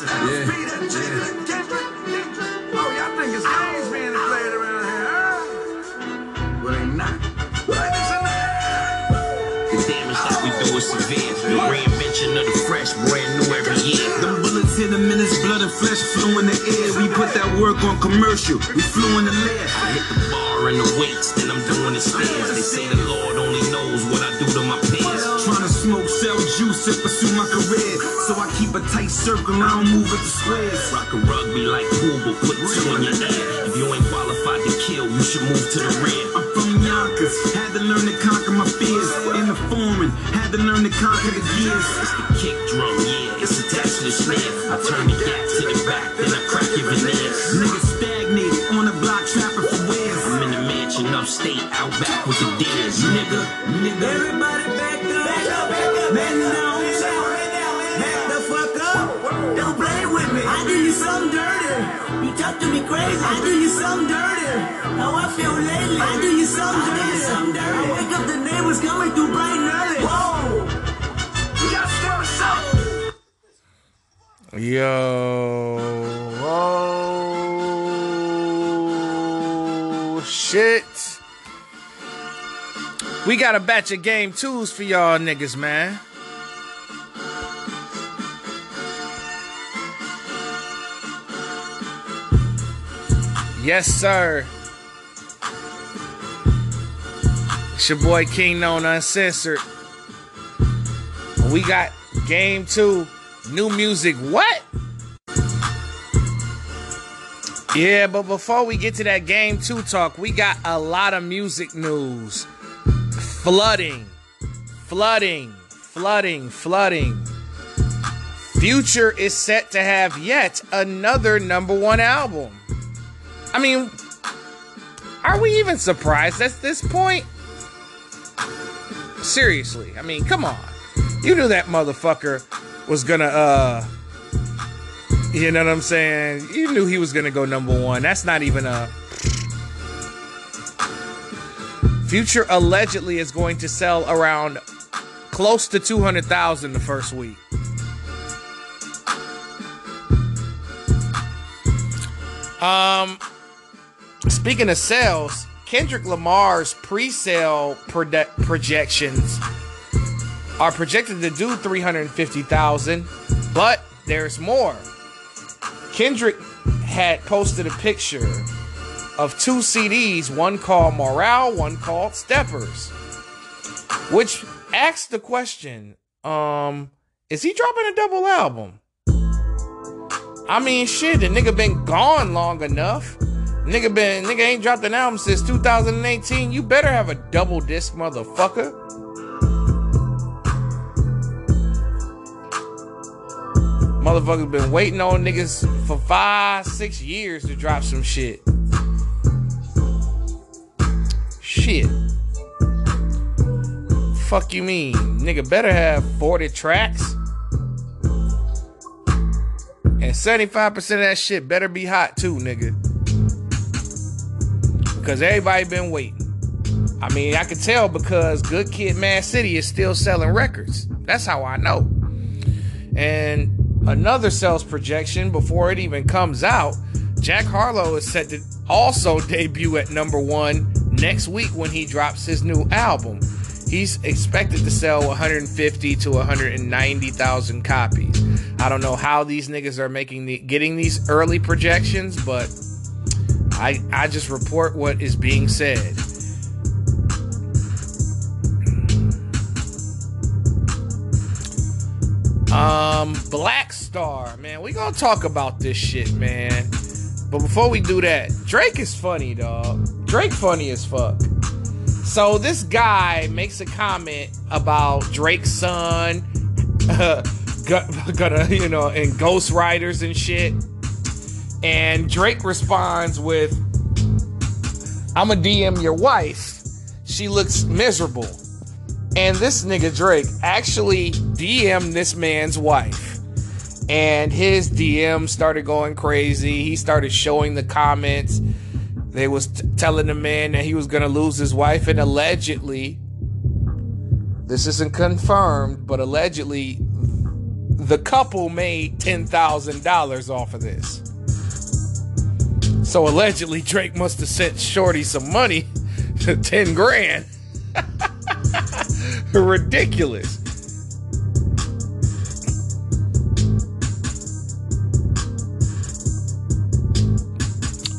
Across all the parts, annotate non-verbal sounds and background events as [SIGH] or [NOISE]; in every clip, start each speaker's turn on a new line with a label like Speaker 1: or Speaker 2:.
Speaker 1: listen. Yeah. Speed and Jalen Kendrick. Oh, y'all think it's games being played around here, huh? Well, ain't not. Ladies and
Speaker 2: The damage that we do is severe. The reinvention of the fresh, brand new every year.
Speaker 3: Them bullets hit him in his blood and flesh flew in the air. We put that work on commercial. We flew in the lair.
Speaker 2: I hit the bar and the weights, then I'm doing the stairs. They say the Lord only
Speaker 3: juice, and pursue my career. So I keep a tight circle, I don't move with the squares.
Speaker 2: Rock a rugby like pool, but put two in your head. If you ain't qualified to kill, you should move to the rear.
Speaker 3: I'm from Yonkers, had to learn to conquer my fears. In the foreign, had to learn to conquer the gears.
Speaker 2: It's the kick drum, yeah, it's attached to the snare. I turn the gap to the back, then I crack your veneers.
Speaker 3: Niggas stagnate on the block trapping for wares.
Speaker 2: I'm in the mansion upstate, out back with the deers, nigga.
Speaker 3: Nigga, everybody back up, back up, back up, I do you something dirty. You talk to me crazy. I do you something dirty. How I feel lately. I do you something dirty. I wake up the neighbors coming through bright and early. Whoa.
Speaker 1: We got stir something.
Speaker 4: Yo. Oh, shit. We got a batch of game twos for y'all niggas, man. Yes, sir. It's your boy King Known Uncensored. We got game two, new music. What? Yeah, but before we get to that game two talk, we got a lot of music news. Flooding, flooding, flooding, flooding. Future is set to have yet another number one album. I mean, are we even surprised at this point? Seriously, I mean, come on. You knew that motherfucker was gonna, uh, you know what I'm saying? You knew he was gonna go number one. That's not even a. Future allegedly is going to sell around close to 200,000 the first week. Um, speaking of sales, Kendrick Lamar's pre-sale proje- projections are projected to do 350,000, but there's more. Kendrick had posted a picture of two CDs, one called Morale, one called Steppers, which asks the question, um, is he dropping a double album? I mean, shit, the nigga been gone long enough. Nigga been nigga ain't dropped an album since 2018. You better have a double disc, motherfucker. Motherfuckers been waiting on niggas for five, six years to drop some shit. Shit. Fuck you mean? Nigga better have 40 tracks. And 75% of that shit better be hot too, nigga. Because everybody been waiting. I mean, I can tell because Good Kid Mad City is still selling records. That's how I know. And another sales projection before it even comes out, Jack Harlow is set to also debut at number one next week when he drops his new album. He's expected to sell 150 to 190,000 copies. I don't know how these niggas are making the getting these early projections, but I I just report what is being said. Um, Black Star, man, we gonna talk about this shit, man. But before we do that, Drake is funny, dog. Drake funny as fuck. So this guy makes a comment about Drake's son, [LAUGHS] [LAUGHS] gonna you know, and Ghost Riders and shit. And Drake responds with, "I'm a DM your wife. She looks miserable." And this nigga Drake actually DM'd this man's wife. And his DM started going crazy. He started showing the comments. They was t- telling the man that he was going to lose his wife and allegedly this isn't confirmed, but allegedly the couple made $10,000 off of this. So allegedly, Drake must have sent Shorty some money, [LAUGHS] 10 grand. [LAUGHS] Ridiculous.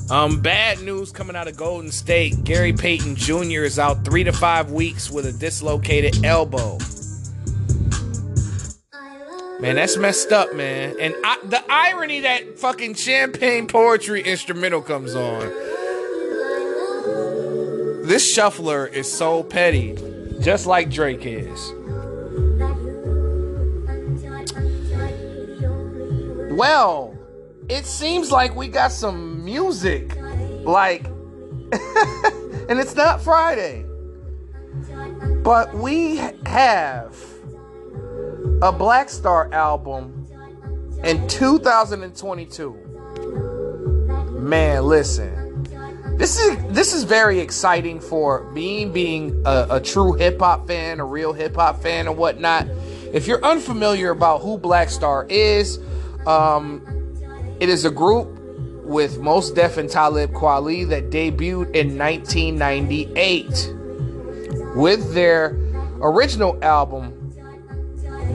Speaker 4: Um, bad news coming out of Golden State. Gary Payton Jr. is out three to five weeks with a dislocated elbow. Man, that's messed up, man. And I, the irony that fucking champagne poetry instrumental comes on. This shuffler is so petty, just like Drake is. Well, it seems like we got some music. Like, [LAUGHS] and it's not Friday. But we have a Black Star album in 2022. Man, listen. This is this is very exciting for me being a, a true hip hop fan, a real hip hop fan, and whatnot. If you're unfamiliar about who Black Star is, um, it is a group with Mos Def and Talib Kweli that debuted in 1998 with their original album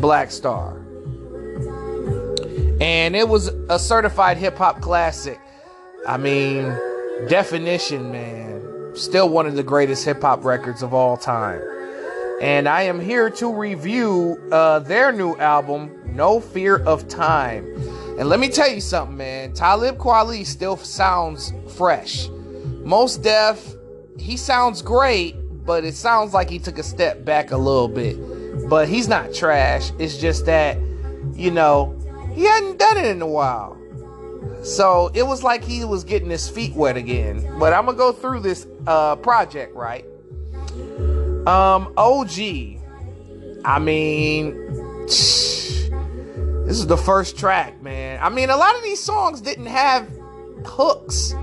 Speaker 4: Black Star. And it was a certified hip hop classic. I mean, definition, man. Still one of the greatest hip hop records of all time. And I am here to review uh, their new album, No Fear of Time. And let me tell you something, man. Talib Kweli still sounds fresh. Mos Def, he sounds great, but it sounds like he took a step back a little bit. But he's not trash. It's just that, you know, he hadn't done it in a while. So it was like he was getting his feet wet again. But I'm gonna go through this uh, project, right? Um, OG. I mean, [SNIFFS] this is the first track, man. I mean, a lot of these songs didn't have hooks.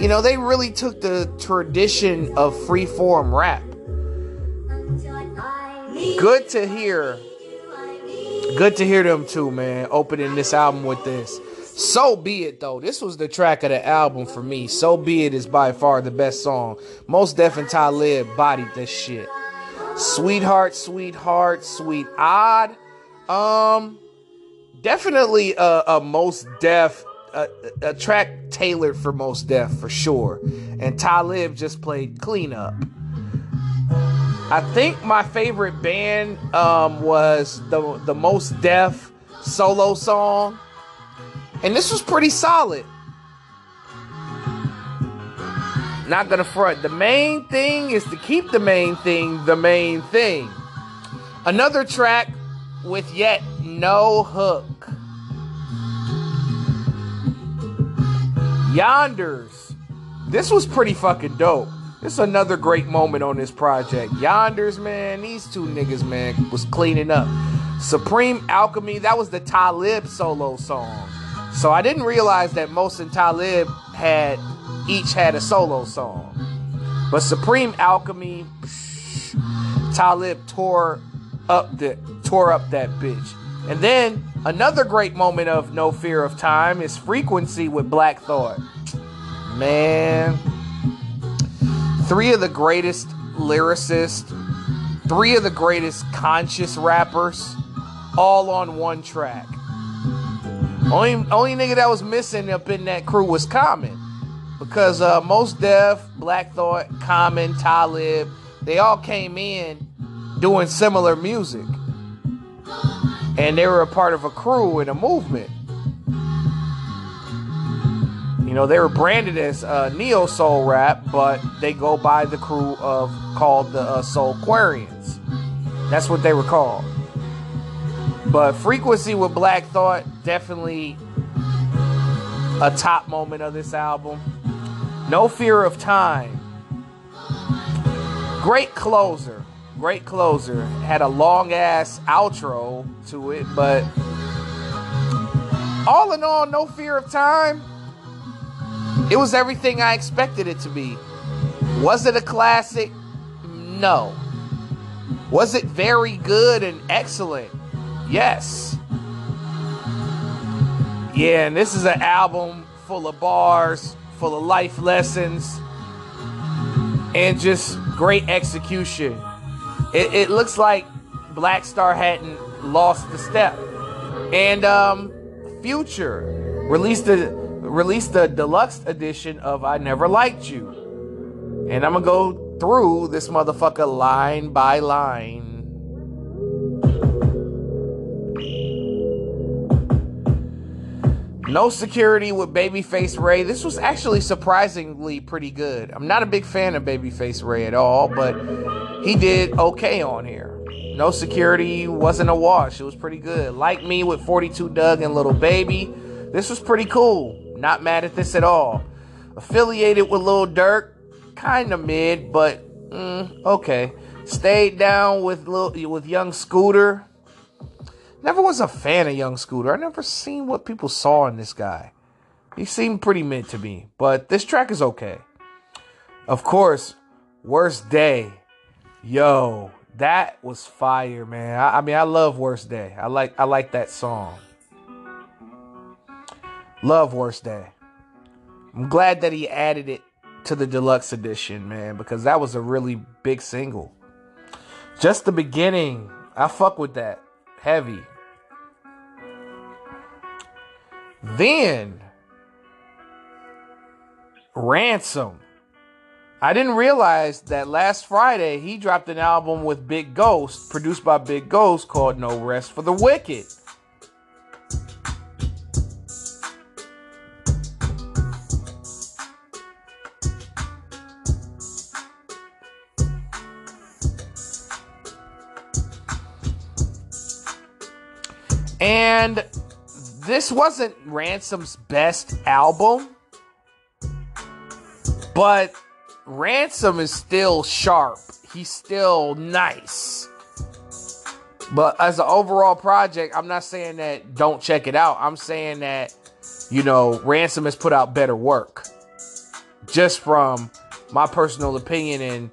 Speaker 4: You know, they really took the tradition of freeform rap. Good to hear. Good to hear them too, man. Opening this album with this. So be it though. This was the track of the album for me. So be it is by far the best song. Mos Def and Talib bodied this shit. Sweetheart, sweetheart, sweet odd. Um, definitely a, a Mos Def a, a track tailored for Mos Def for sure. And Talib just played cleanup. I think my favorite band um, was the the Mos Def solo song, and this was pretty solid. Not gonna front. The main thing is to keep the main thing the main thing. Another track with yet no hook. Yonders. This was pretty fucking dope. Is another great moment on this project. Yonders, man, these two niggas, man, was cleaning up. Supreme Alchemy, that was the Talib solo song. So I didn't realize that Mos and Talib had each had a solo song. But Supreme Alchemy, Talib tore up the tore up that bitch. And then another great moment of No Fear of Time is Frequency with Black Thought. Man, three of the greatest lyricists, three of the greatest conscious rappers, all on one track. Only only nigga that was missing up in that crew was Common. Because uh, Mos Def, Black Thought, Common, Talib, they all came in doing similar music. And they were a part of a crew and a movement. You know, they were branded as uh, neo soul rap, but they go by the crew of called the uh, Soulquarians. That's what they were called. But Frequency with Black Thought definitely a top moment of this album. No Fear of Time. Great closer. Great closer. Had a long ass outro to it, but all in all, No Fear of Time. It was everything I expected it to be. Was it a classic? No. Was it very good and excellent? Yes. Yeah, and this is an album full of bars, full of life lessons, and just great execution. It, it looks like Black Star hadn't lost the step. And um, Future released the released the deluxe edition of I Never Liked You. And I'm gonna go through this motherfucker line by line. No security with Babyface Ray. This was actually surprisingly pretty good. I'm not a big fan of Babyface Ray at all, but he did okay on here. No security wasn't a wash. It was pretty good. Like me with 42 Dugg and Lil Baby. This was pretty cool. Not mad at this at all. Affiliated with Lil Durk, kind of mid, but mm, okay. Stayed down with Lil, with Young Scooter. Never was a fan of Young Scooter. I never seen what people saw in this guy. He seemed pretty mid to me, but this track is okay. Of course, Worst Day. Yo, that was fire, man. I, I mean, I love Worst Day. I like I like that song. Love Worst Day. I'm glad that he added it to the deluxe edition, man, because that was a really big single. Just the beginning, I fuck with that. Heavy. Then, Ransom. I didn't realize that last Friday he dropped an album with Big Ghost, produced by Big Ghost, called No Rest for the Wicked. And this wasn't Ransom's best album, but Ransom is still sharp. He's still nice. But as an overall project, I'm not saying that don't check it out. I'm saying that, you know, Ransom has put out better work. Just from my personal opinion and,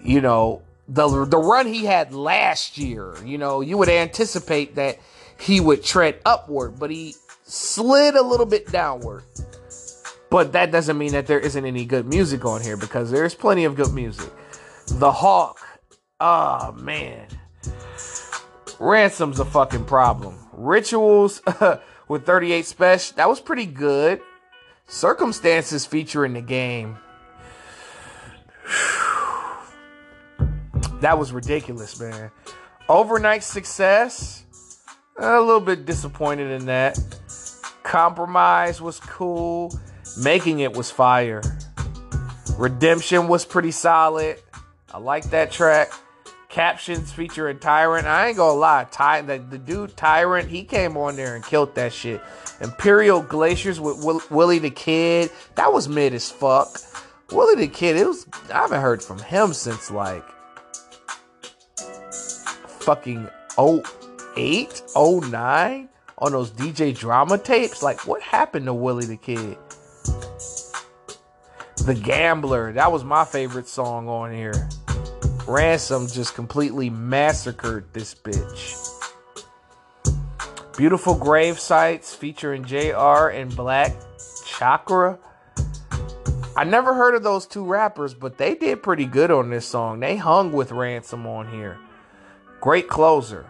Speaker 4: you know, the the run he had last year, you know, you would anticipate that he would tread upward, but he slid a little bit downward. But that doesn't mean that there isn't any good music on here because there's plenty of good music. The Hawk, oh man. Ransom's a fucking problem. Rituals [LAUGHS] with 38 Special, that was pretty good. Circumstances featuring the game. [SIGHS] that was ridiculous, man. Overnight success. A little bit disappointed in that. Compromise was cool. Making it was fire. Redemption was pretty solid. I like that track. Captions featuring Tyrant. I ain't gonna lie, Ty, the, the dude Tyrant, he came on there and killed that shit. Imperial Glaciers with Will, Willie the Kid. That was mid as fuck. Willie the Kid, it was I haven't heard from him since like fucking 08, 09 on those DJ drama tapes. Like, what happened to Willie the Kid? The Gambler, that was my favorite song on here. Ransom just completely massacred this bitch. Beautiful Grave Sites featuring JR and Black Chakra. I never heard of those two rappers, but they did pretty good on this song. They hung with Ransom on here. Great closer.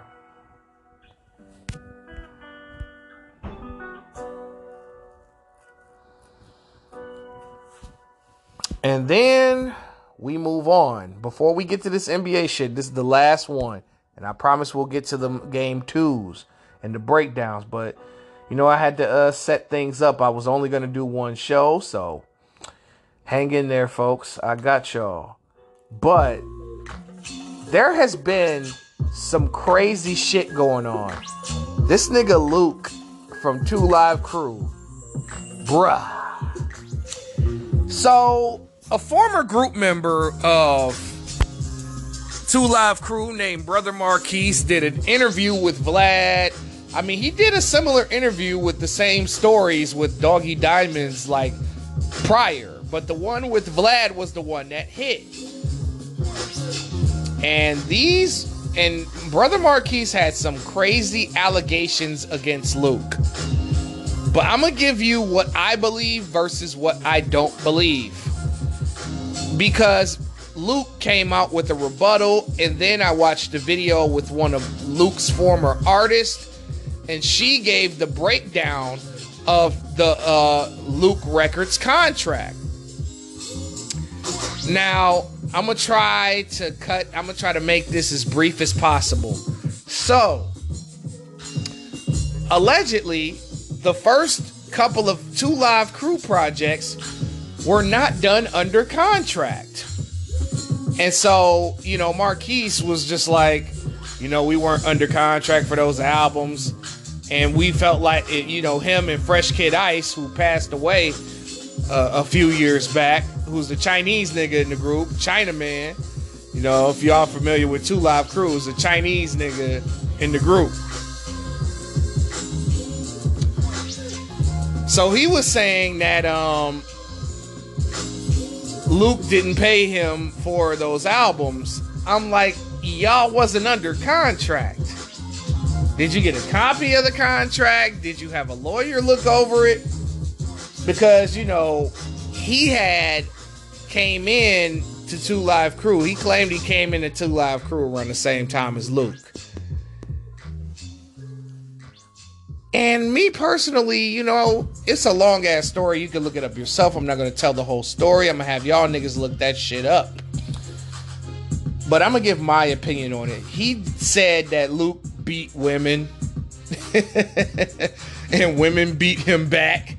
Speaker 4: And then we move on. Before we get to this NBA shit, this is the last one. And I promise we'll get to the game twos and the breakdowns. But, you know, I had to uh, set things up. I was only going to do one show. So hang in there, folks. I got y'all. But there has been some crazy shit going on. This nigga Luke from Two Live Crew. Bruh. So a former group member of Two Live Crew named Brother Marquis did an interview with Vlad. I mean, he did a similar interview with the same stories with Doggy Diamonds like prior, but the one with Vlad was the one that hit. And these and Brother Marquis had some crazy allegations against Luke. But I'm gonna give you what I believe versus what I don't believe. Because Luke came out with a rebuttal, and then I watched a video with one of Luke's former artists, and she gave the breakdown of the uh, Luke Records contract. Now, I'm gonna try to cut, I'm gonna try to make this as brief as possible. So, allegedly, the first couple of two live crew projects were not done under contract. And so, you know, Marquis was just like, you know, we weren't under contract for those albums. And we felt like, it, you know, him and Fresh Kid Ice, who passed away uh, a few years back, who's the Chinese nigga in the group, Chinaman. You know, if y'all familiar with Two Live Crews, a Chinese nigga in the group. So he was saying that um, Luke didn't pay him for those albums. I'm like, y'all wasn't under contract. Did you get a copy of the contract? Did you have a lawyer look over it? Because, you know, he had came in to Two Live Crew. He claimed he came into Two Live Crew around the same time as Luke. And me personally, you know, it's a long ass story. You can look it up yourself. I'm not going to tell the whole story. I'm going to have y'all niggas look that shit up. But I'm going to give my opinion on it. He said that Luke beat women [LAUGHS] and women beat him back.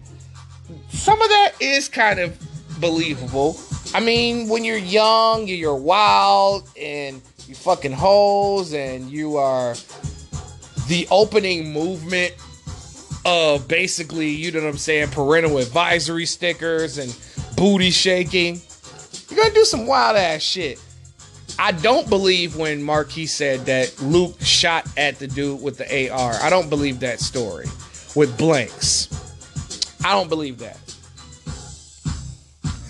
Speaker 4: Some of that is kind of believable. I mean, when you're young, you're wild and you fucking hoes and you are the opening movement of basically, you know what I'm saying, parental advisory stickers and booty shaking. You're gonna do some wild ass shit. I don't believe when Marquis said that Luke shot at the dude with the AR. I don't believe that story with blanks. I don't believe that.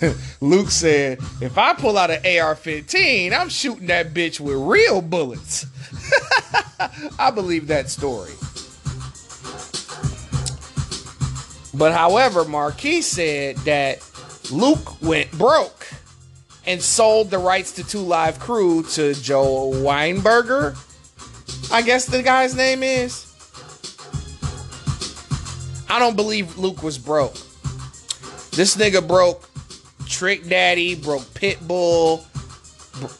Speaker 4: [LAUGHS] Luke said, if I pull out an AR 15, I'm shooting that bitch with real bullets. [LAUGHS] I believe that story. But however, Marquis said that Luke went broke and sold the rights to Two Live Crew to Joe Weinberger. I guess the guy's name is. I don't believe Luke was broke. This nigga broke Trick Daddy, broke Pitbull.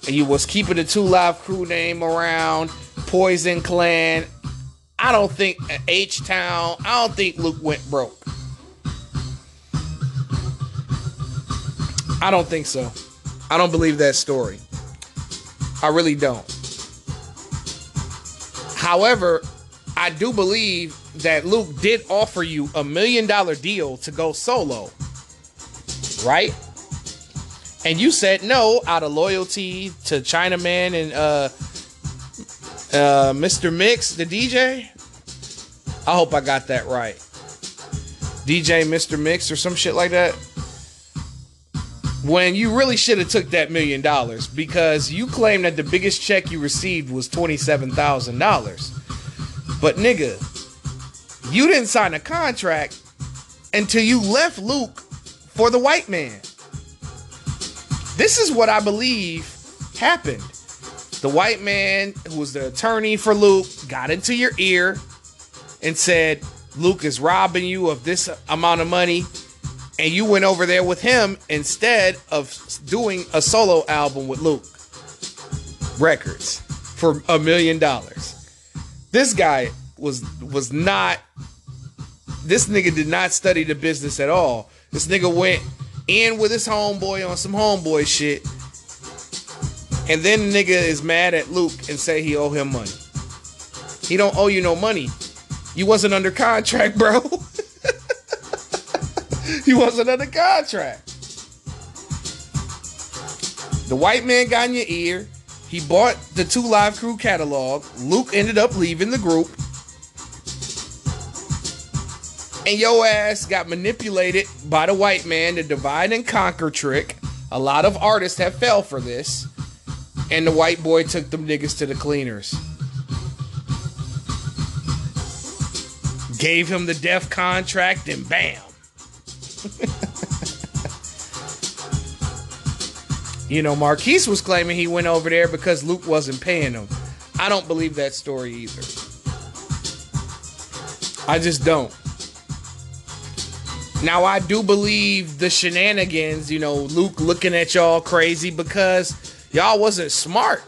Speaker 4: He was keeping the Two Live Crew name around. Poison Clan. I don't think uh, H Town. I don't think Luke went broke. I don't think so. I don't believe that story. I really don't. However, I do believe that Luke did offer you a million dollar deal to go solo. Right? And you said no out of loyalty to Chinaman and uh uh Mr. Mix, the DJ. I hope I got that right. DJ Mr. Mix or some shit like that when you really should have took that million dollars because you claim that the biggest check you received was $27,000. But nigga, you didn't sign a contract until you left Luke for the white man. This is what I believe happened. The white man, who was the attorney for Luke, got into your ear and said, Luke is robbing you of this amount of money and you went over there with him instead of doing a solo album with Luke Records for a million dollars. This guy was was not this nigga did not study the business at all. This nigga went in with his homeboy on some homeboy shit. And then the nigga is mad at Luke and say he owe him money. He don't owe you no money. You wasn't under contract, [LAUGHS] bro. [LAUGHS] he wasn't under contract. The white man got in your ear. He bought the Two Live Crew catalog. Luke ended up leaving the group. And your ass got manipulated by the white man, the divide and conquer trick. A lot of artists have fell for this. And the white boy took them niggas to the cleaners. Gave him the death contract and bam. You know, Marquis was claiming he went over there because Luke wasn't paying him. I don't believe that story either. I just don't. Now I do believe the shenanigans, you know, Luke looking at y'all crazy because y'all wasn't smart.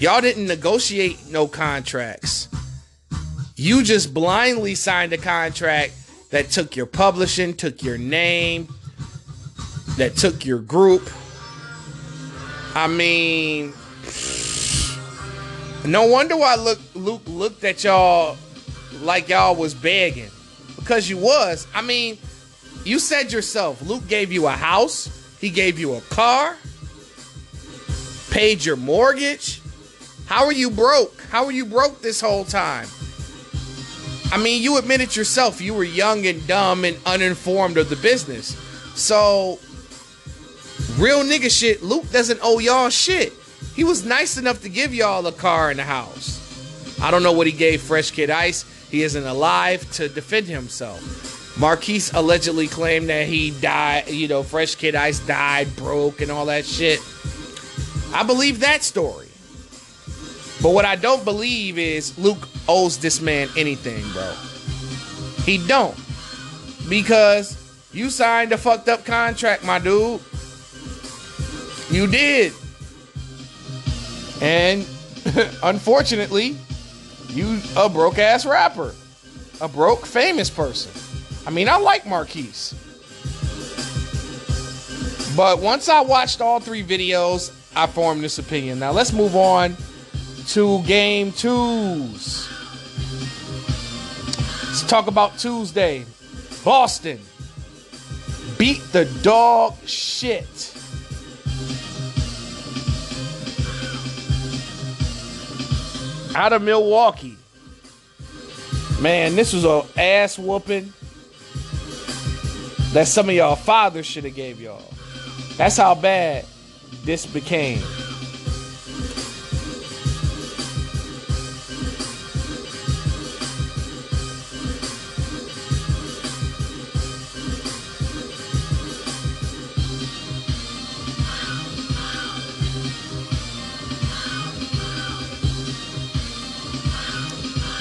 Speaker 4: Y'all didn't negotiate no contracts. You just blindly signed a contract that took your publishing, took your name, that took your group. I mean, no wonder why Luke looked at y'all like y'all was begging. Because you was. I mean, you said yourself, Luke gave you a house, he gave you a car, paid your mortgage. How are you broke? How are you broke this whole time? I mean, you admitted yourself you were young and dumb and uninformed of the business. So, real nigga shit, Luke doesn't owe y'all shit. He was nice enough to give y'all a car and a house. I don't know what he gave Fresh Kid Ice. He isn't alive to defend himself. Marquis allegedly claimed that he died, you know, Fresh Kid Ice died broke and all that shit. I believe that story. But what I don't believe is Luke owes this man anything, bro. He don't. Because you signed a fucked up contract, my dude. You did. And [LAUGHS] unfortunately, you a broke ass rapper. A broke famous person. I mean, I like Marquis. But once I watched all three videos, I formed this opinion. Now let's move on to game twos. Let's talk about Tuesday. Boston beat the dog shit. Out of Milwaukee. Man, this was a ass whooping that some of y'all fathers should have gave y'all. That's how bad this became.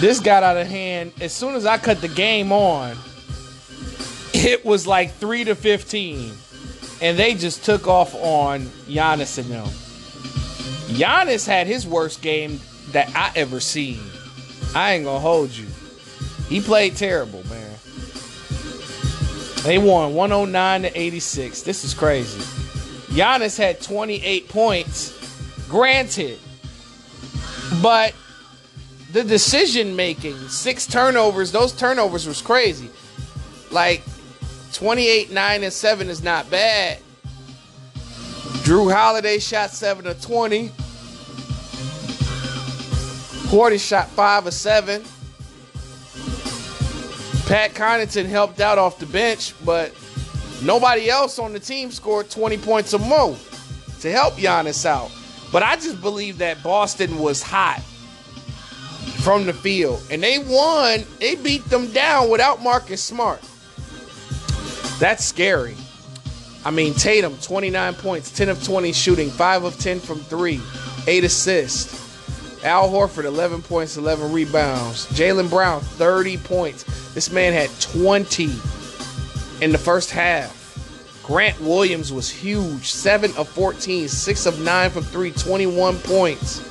Speaker 4: This got out of hand as soon as I cut the game on. It was like 3 to 15. And they just took off on Giannis and them. Giannis had his worst game that I ever seen. I ain't gonna hold you. He played terrible, man. They won 109 to 86. This is crazy. Giannis had 28 points, granted, but the decision making, six turnovers, those turnovers was crazy. Like 28, 9, and 7 is not bad. Jrue Holiday shot 7 of 20. Portis shot 5 of 7. Pat Connaughton helped out off the bench, but nobody else on the team scored 20 points or more to help Giannis out. But I just believe that Boston was hot from the field. And they won. They beat them down without Marcus Smart. That's scary. I mean, Tatum, 29 points, 10 of 20 shooting, 5 of 10 from 3, 8 assists. Al Horford, 11 points, 11 rebounds. Jaylen Brown, 30 points. This man had 20 in the first half. Grant Williams was huge, 7 of 14, 6 of 9 from 3, 21 points.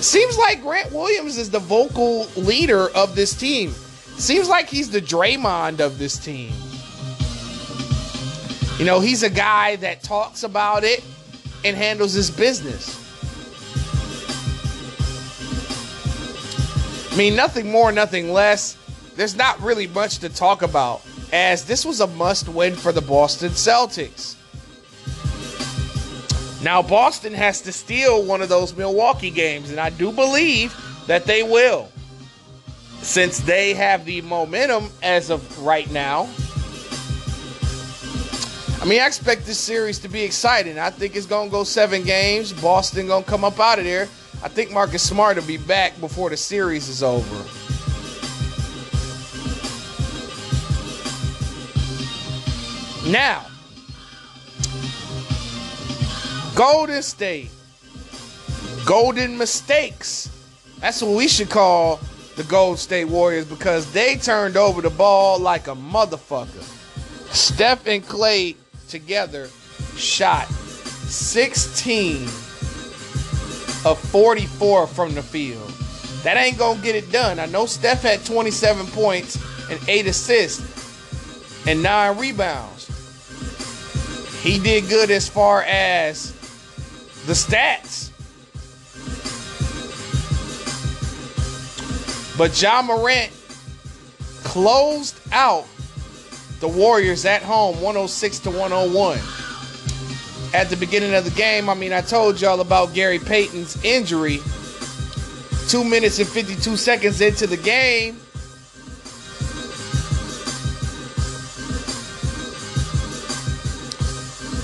Speaker 4: Seems like Grant Williams is the vocal leader of this team. Seems like he's the Draymond of this team. You know, he's a guy that talks about it and handles his business. I mean, nothing more, nothing less. There's not really much to talk about, as this was a must win for the Boston Celtics. Now, Boston has to steal one of those Milwaukee games, and I do believe that they will. Since they have the momentum as of right now. I mean, I expect this series to be exciting. I think it's gonna go seven games. Boston gonna come up out of there. I think Marcus Smart will be back before the series is over. Now, Golden State, Golden Mistakes. That's what we should call the Golden State Warriors because they turned over the ball like a motherfucker. Steph and Klay together shot 16 of 44 from the field. That ain't gonna get it done. I know Steph had 27 points and 8 assists and 9 rebounds. He did good as far as the stats. But Ja Morant closed out the Warriors at home 106 to 101. At the beginning of the game, I mean, I told y'all about Gary Payton's injury. Two minutes and 52 seconds into the game,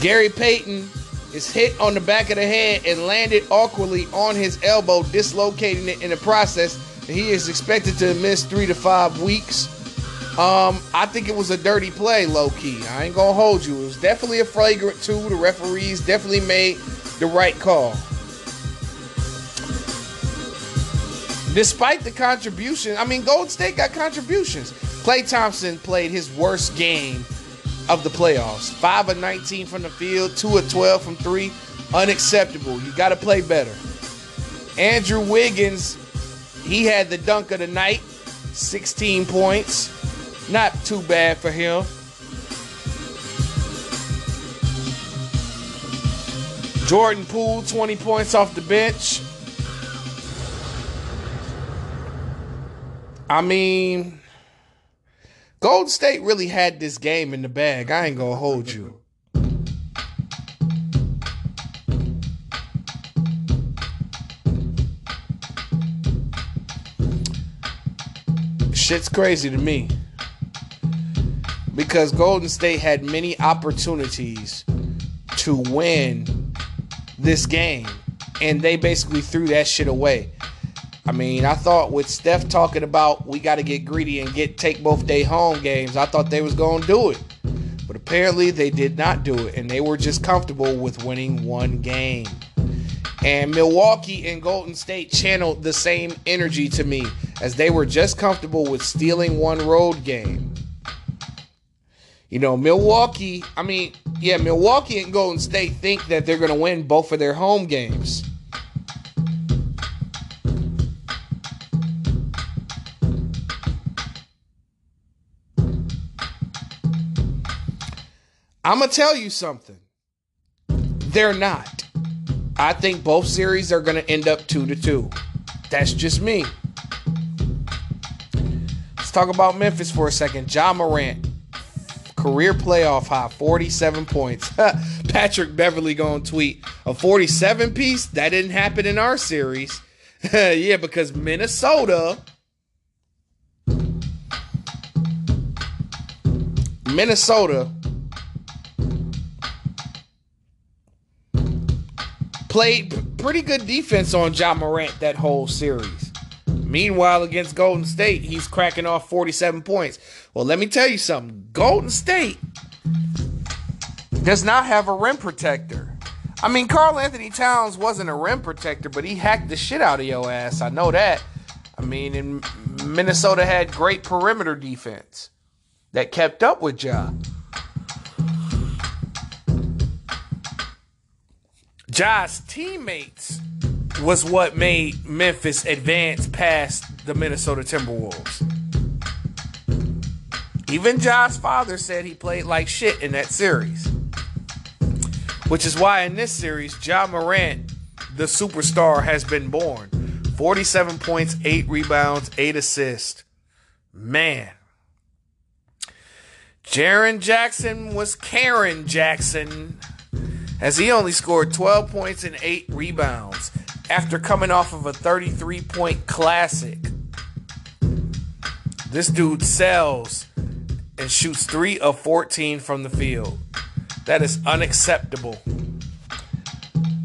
Speaker 4: Gary Payton is hit on the back of the head and landed awkwardly on his elbow, dislocating it in the process. He is expected to miss three to five weeks. Um, I think it was a dirty play, low key. I ain't gonna hold you. It was definitely a flagrant two. The referees definitely made the right call. Despite the contribution, I mean, Gold State got contributions. Klay Thompson played his worst game of the playoffs. 5 of 19 from the field, 2 of 12 from 3. Unacceptable. You got to play better. Andrew Wiggins, he had the dunk of the night, 16 points. Not too bad for him. Jordan Poole, 20 points off the bench. I mean, Golden State really had this game in the bag. I ain't gonna hold you. Shit's crazy to me. Because Golden State had many opportunities to win this game. And they basically threw that shit away. I mean, I thought with Steph talking about we got to get greedy and get take both day home games, I thought they was going to do it. But apparently they did not do it and they were just comfortable with winning one game. And Milwaukee and Golden State channeled the same energy to me as they were just comfortable with stealing one road game. You know, Milwaukee, I mean, yeah, Milwaukee and Golden State think that they're going to win both of their home games. I'm going to tell you something. They're not. I think both series are going to end up 2 to 2. That's just me. Let's talk about Memphis for a second. Ja Morant, career playoff high, 47 points. [LAUGHS] Patrick Beverley going to tweet a 47 piece. That didn't happen in our series. [LAUGHS] yeah, because Minnesota. Minnesota played pretty good defense on Ja Morant that whole series. Meanwhile, against Golden State, he's cracking off 47 points. Well, let me tell you something. Golden State does not have a rim protector. I mean, Karl-Anthony Towns wasn't a rim protector, but he hacked the shit out of your ass. I know that. I mean, Minnesota had great perimeter defense that kept up with Ja. Ja's teammates was what made Memphis advance past the Minnesota Timberwolves. Even Ja's father said he played like shit in that series. Which is why in this series, Ja Morant, the superstar, has been born. 47 points, 8 rebounds, 8 assists. Man. Jaren Jackson was Karen Jackson as he only scored 12 points and 8 rebounds after coming off of a 33 point classic. This dude sells and shoots 3 of 14 from the field. That is unacceptable.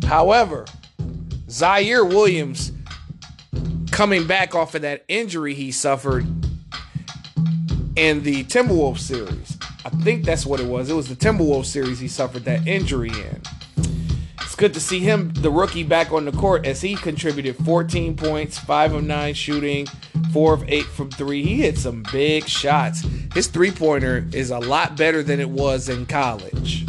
Speaker 4: However, Ziaire Williams coming back off of that injury he suffered in the Timberwolves series. I think that's what it was. It was the Timberwolves series he suffered that injury in. It's good to see him, the rookie, back on the court as he contributed 14 points, 5 of 9 shooting, 4 of 8 from 3. He hit some big shots. His three pointer is a lot better than it was in college.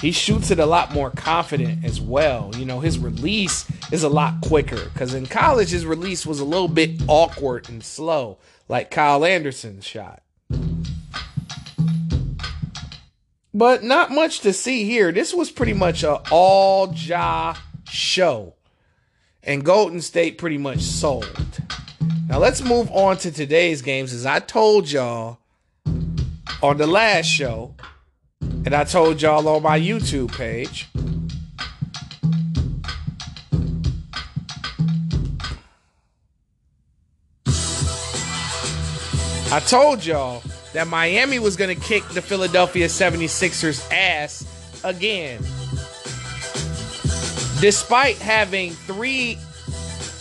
Speaker 4: He shoots it a lot more confident as well. You know, his release is a lot quicker because in college, his release was a little bit awkward and slow, like Kyle Anderson's shot. But not much to see here. This was pretty much a all Ja show. And Golden State pretty much sold. Now let's move on to today's games. As I told y'all on the last show, and I told y'all on my YouTube page. I told y'all that Miami was going to kick the Philadelphia 76ers ass again. Despite having three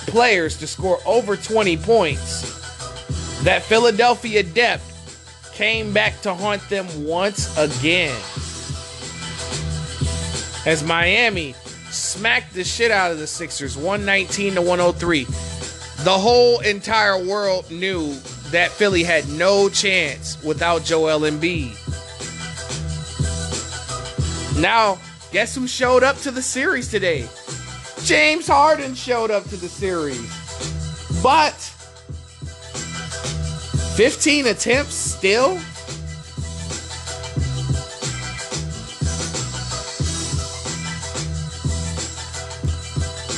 Speaker 4: players to score over 20 points, that Philadelphia depth came back to haunt them once again. As Miami smacked the shit out of the Sixers 119 to 103. The whole entire world knew that Philly had no chance without Joel Embiid. Now, guess who showed up to the series today? James Harden showed up to the series. But 15 attempts still?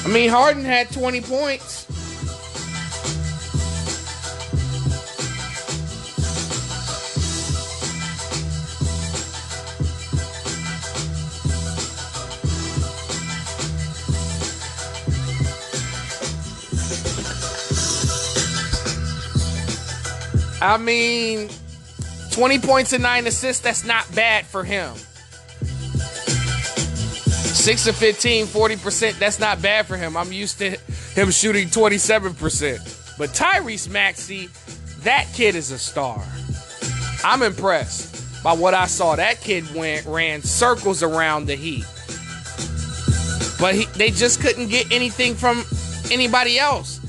Speaker 4: I mean, Harden had 20 points. I mean, 20 points and 9 assists, that's not bad for him. 6 of 15, 40%, that's not bad for him. I'm used to him shooting 27%. But Tyrese Maxey, that kid is a star. I'm impressed by what I saw. That kid went ran circles around the Heat. But he, they just couldn't get anything from anybody else.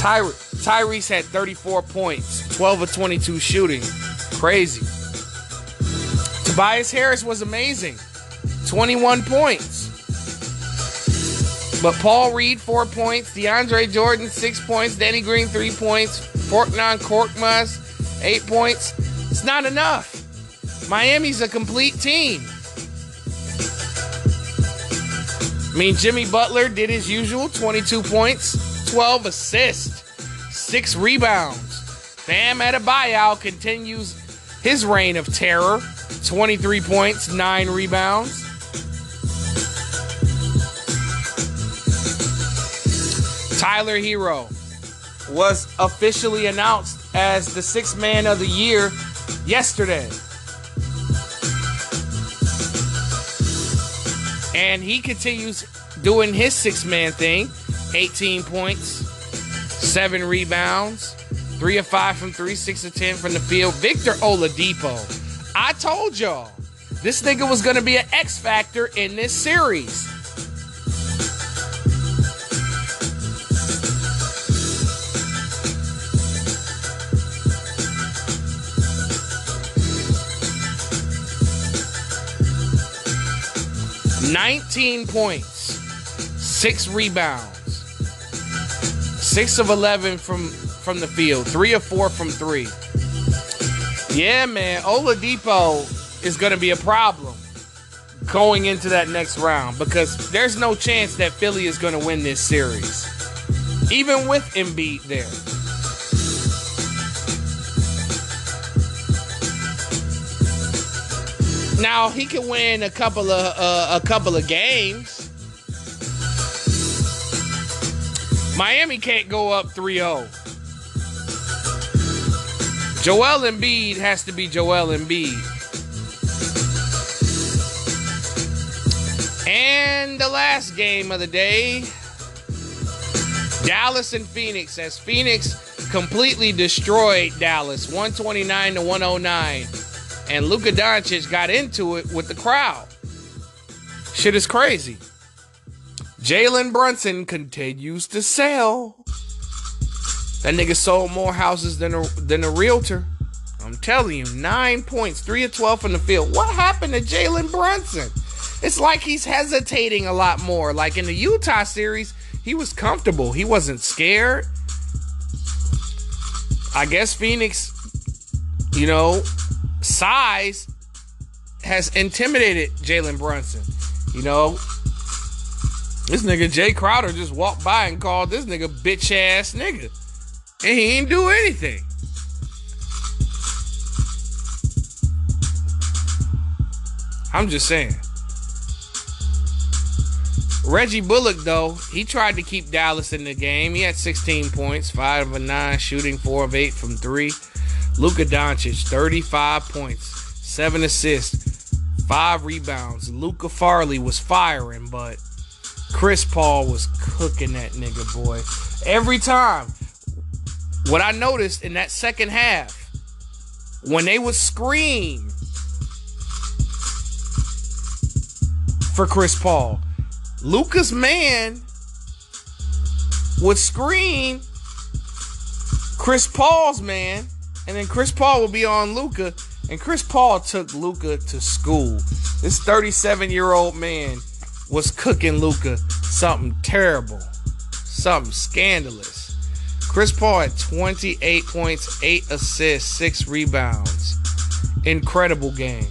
Speaker 4: Tyrese Tyrese had 34 points, 12 of 22 shooting. Crazy. Tobias Harris was amazing, 21 points. But Paul Reed, four points. DeAndre Jordan, six points. Danny Green, three points. Furkan Korkmaz, eight points. It's not enough. Miami's a complete team. I mean, Jimmy Butler did his usual 22 points, 12 assists six rebounds. Bam Adebayo continues his reign of terror. 23 points, nine rebounds. Tyler Herro was officially announced as the sixth man of the year yesterday. And he continues doing his six man thing 18 points, seven rebounds, three of five from three, six of ten from the field. Victor Oladipo. I told y'all this nigga was gonna be an X factor in this series. Nineteen points, six rebounds. Six of eleven from from the field, three of four from three. Yeah, man, Oladipo is going to be a problem going into that next round because there's no chance that Philly is going to win this series, even with Embiid there. Now he can win a couple of uh, a couple of games. Miami can't go up 3 0. Joel Embiid has to be Joel Embiid. And the last game of the day Dallas and Phoenix, as Phoenix completely destroyed Dallas 129 to 109. And Luka Doncic got into it with the crowd. Shit is crazy. Jalen Brunson continues to sell. That nigga sold more houses than a than a realtor. I'm telling you, nine points, three of twelve from the field. What happened to Jalen Brunson? It's like he's hesitating a lot more. Like in the Utah series, he was comfortable. He wasn't scared. I guess Phoenix, you know, size has intimidated Jalen Brunson. You know, this nigga Jae Crowder just walked by and called this nigga bitch ass nigga. And he ain't do anything. I'm just saying. Reggie Bullock, though, he tried to keep Dallas in the game. He had 16 points, 5 of 9, shooting 4 of 8 from 3. Luka Doncic, 35 points, 7 assists, 5 rebounds. Luka Farley was firing, but Chris Paul was cooking that nigga, boy. Every time. What I noticed in that second half, when they would scream for Chris Paul, Luka's man would scream Chris Paul's man, and then Chris Paul would be on Luka, and Chris Paul took Luka to school. This 37 year old man was cooking Luka something terrible, something scandalous. Chris Paul had 28 points, 8 assists, 6 rebounds. Incredible game.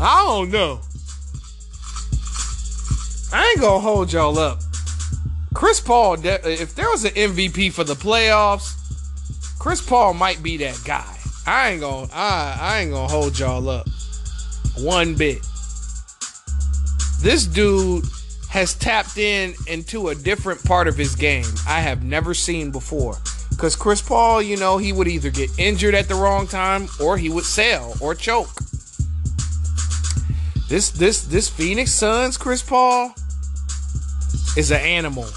Speaker 4: I don't know. I ain't gonna hold y'all up. Chris Paul, if there was an MVP for the playoffs, Chris Paul might be that guy. I ain't gonna, I, I ain't gonna hold y'all up one bit. This dude has tapped in into a different part of his game I have never seen before. Because Chris Paul, you know, he would either get injured at the wrong time or he would sell or choke. This this this Phoenix Suns Chris Paul is an animal,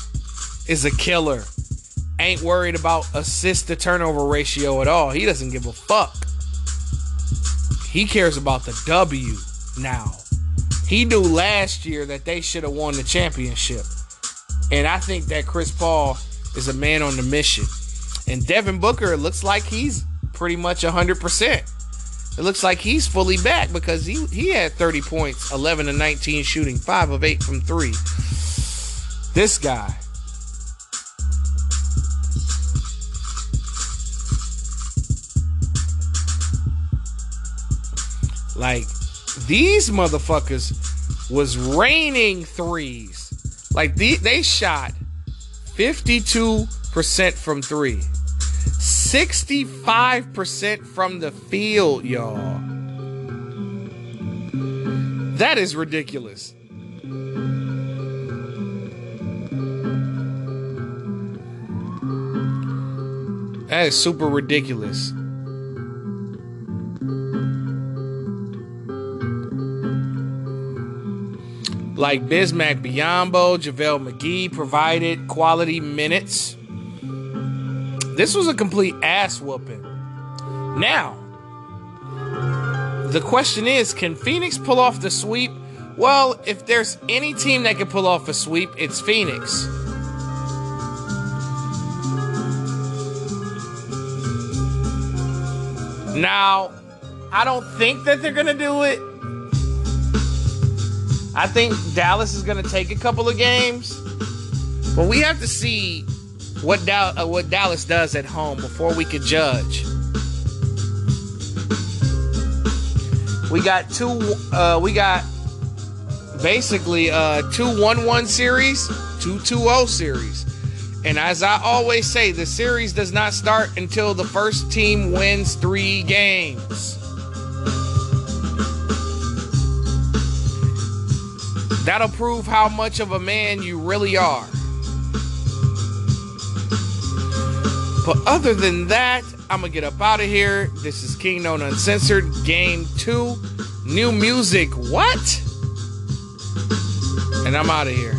Speaker 4: is a killer. Ain't worried about assist to turnover ratio at all. He doesn't give a fuck. He cares about the W now. He knew last year that they should have won the championship. And I think that Chris Paul is a man on the mission. And Devin Booker, looks like he's pretty much 100%. It looks like he's fully back because he, he had 30 points, 11 to 19 shooting, 5 of 8 from 3. This guy. Like, these motherfuckers was raining threes. Like, the, they shot 52% from three. 65% from the field, y'all. That is ridiculous. That is super ridiculous. Like Bismack Biyombo, JaVale McGee provided quality minutes. This was a complete ass whooping. Now, the question is can Phoenix pull off the sweep? Well, if there's any team that can pull off a sweep, it's Phoenix. Now, I don't think that they're going to do it. I think Dallas is going to take a couple of games. But we have to see what, da- uh, what Dallas does at home before we can judge. We got two. Uh, we got basically uh, two one-one series, two 2-0 series, and as I always say, the series does not start until the first team wins three games. That'll prove how much of a man you really are. But other than that, I'm gonna get up out of here. This is King Known Uncensored, Game 2. New music. What? And I'm out of here.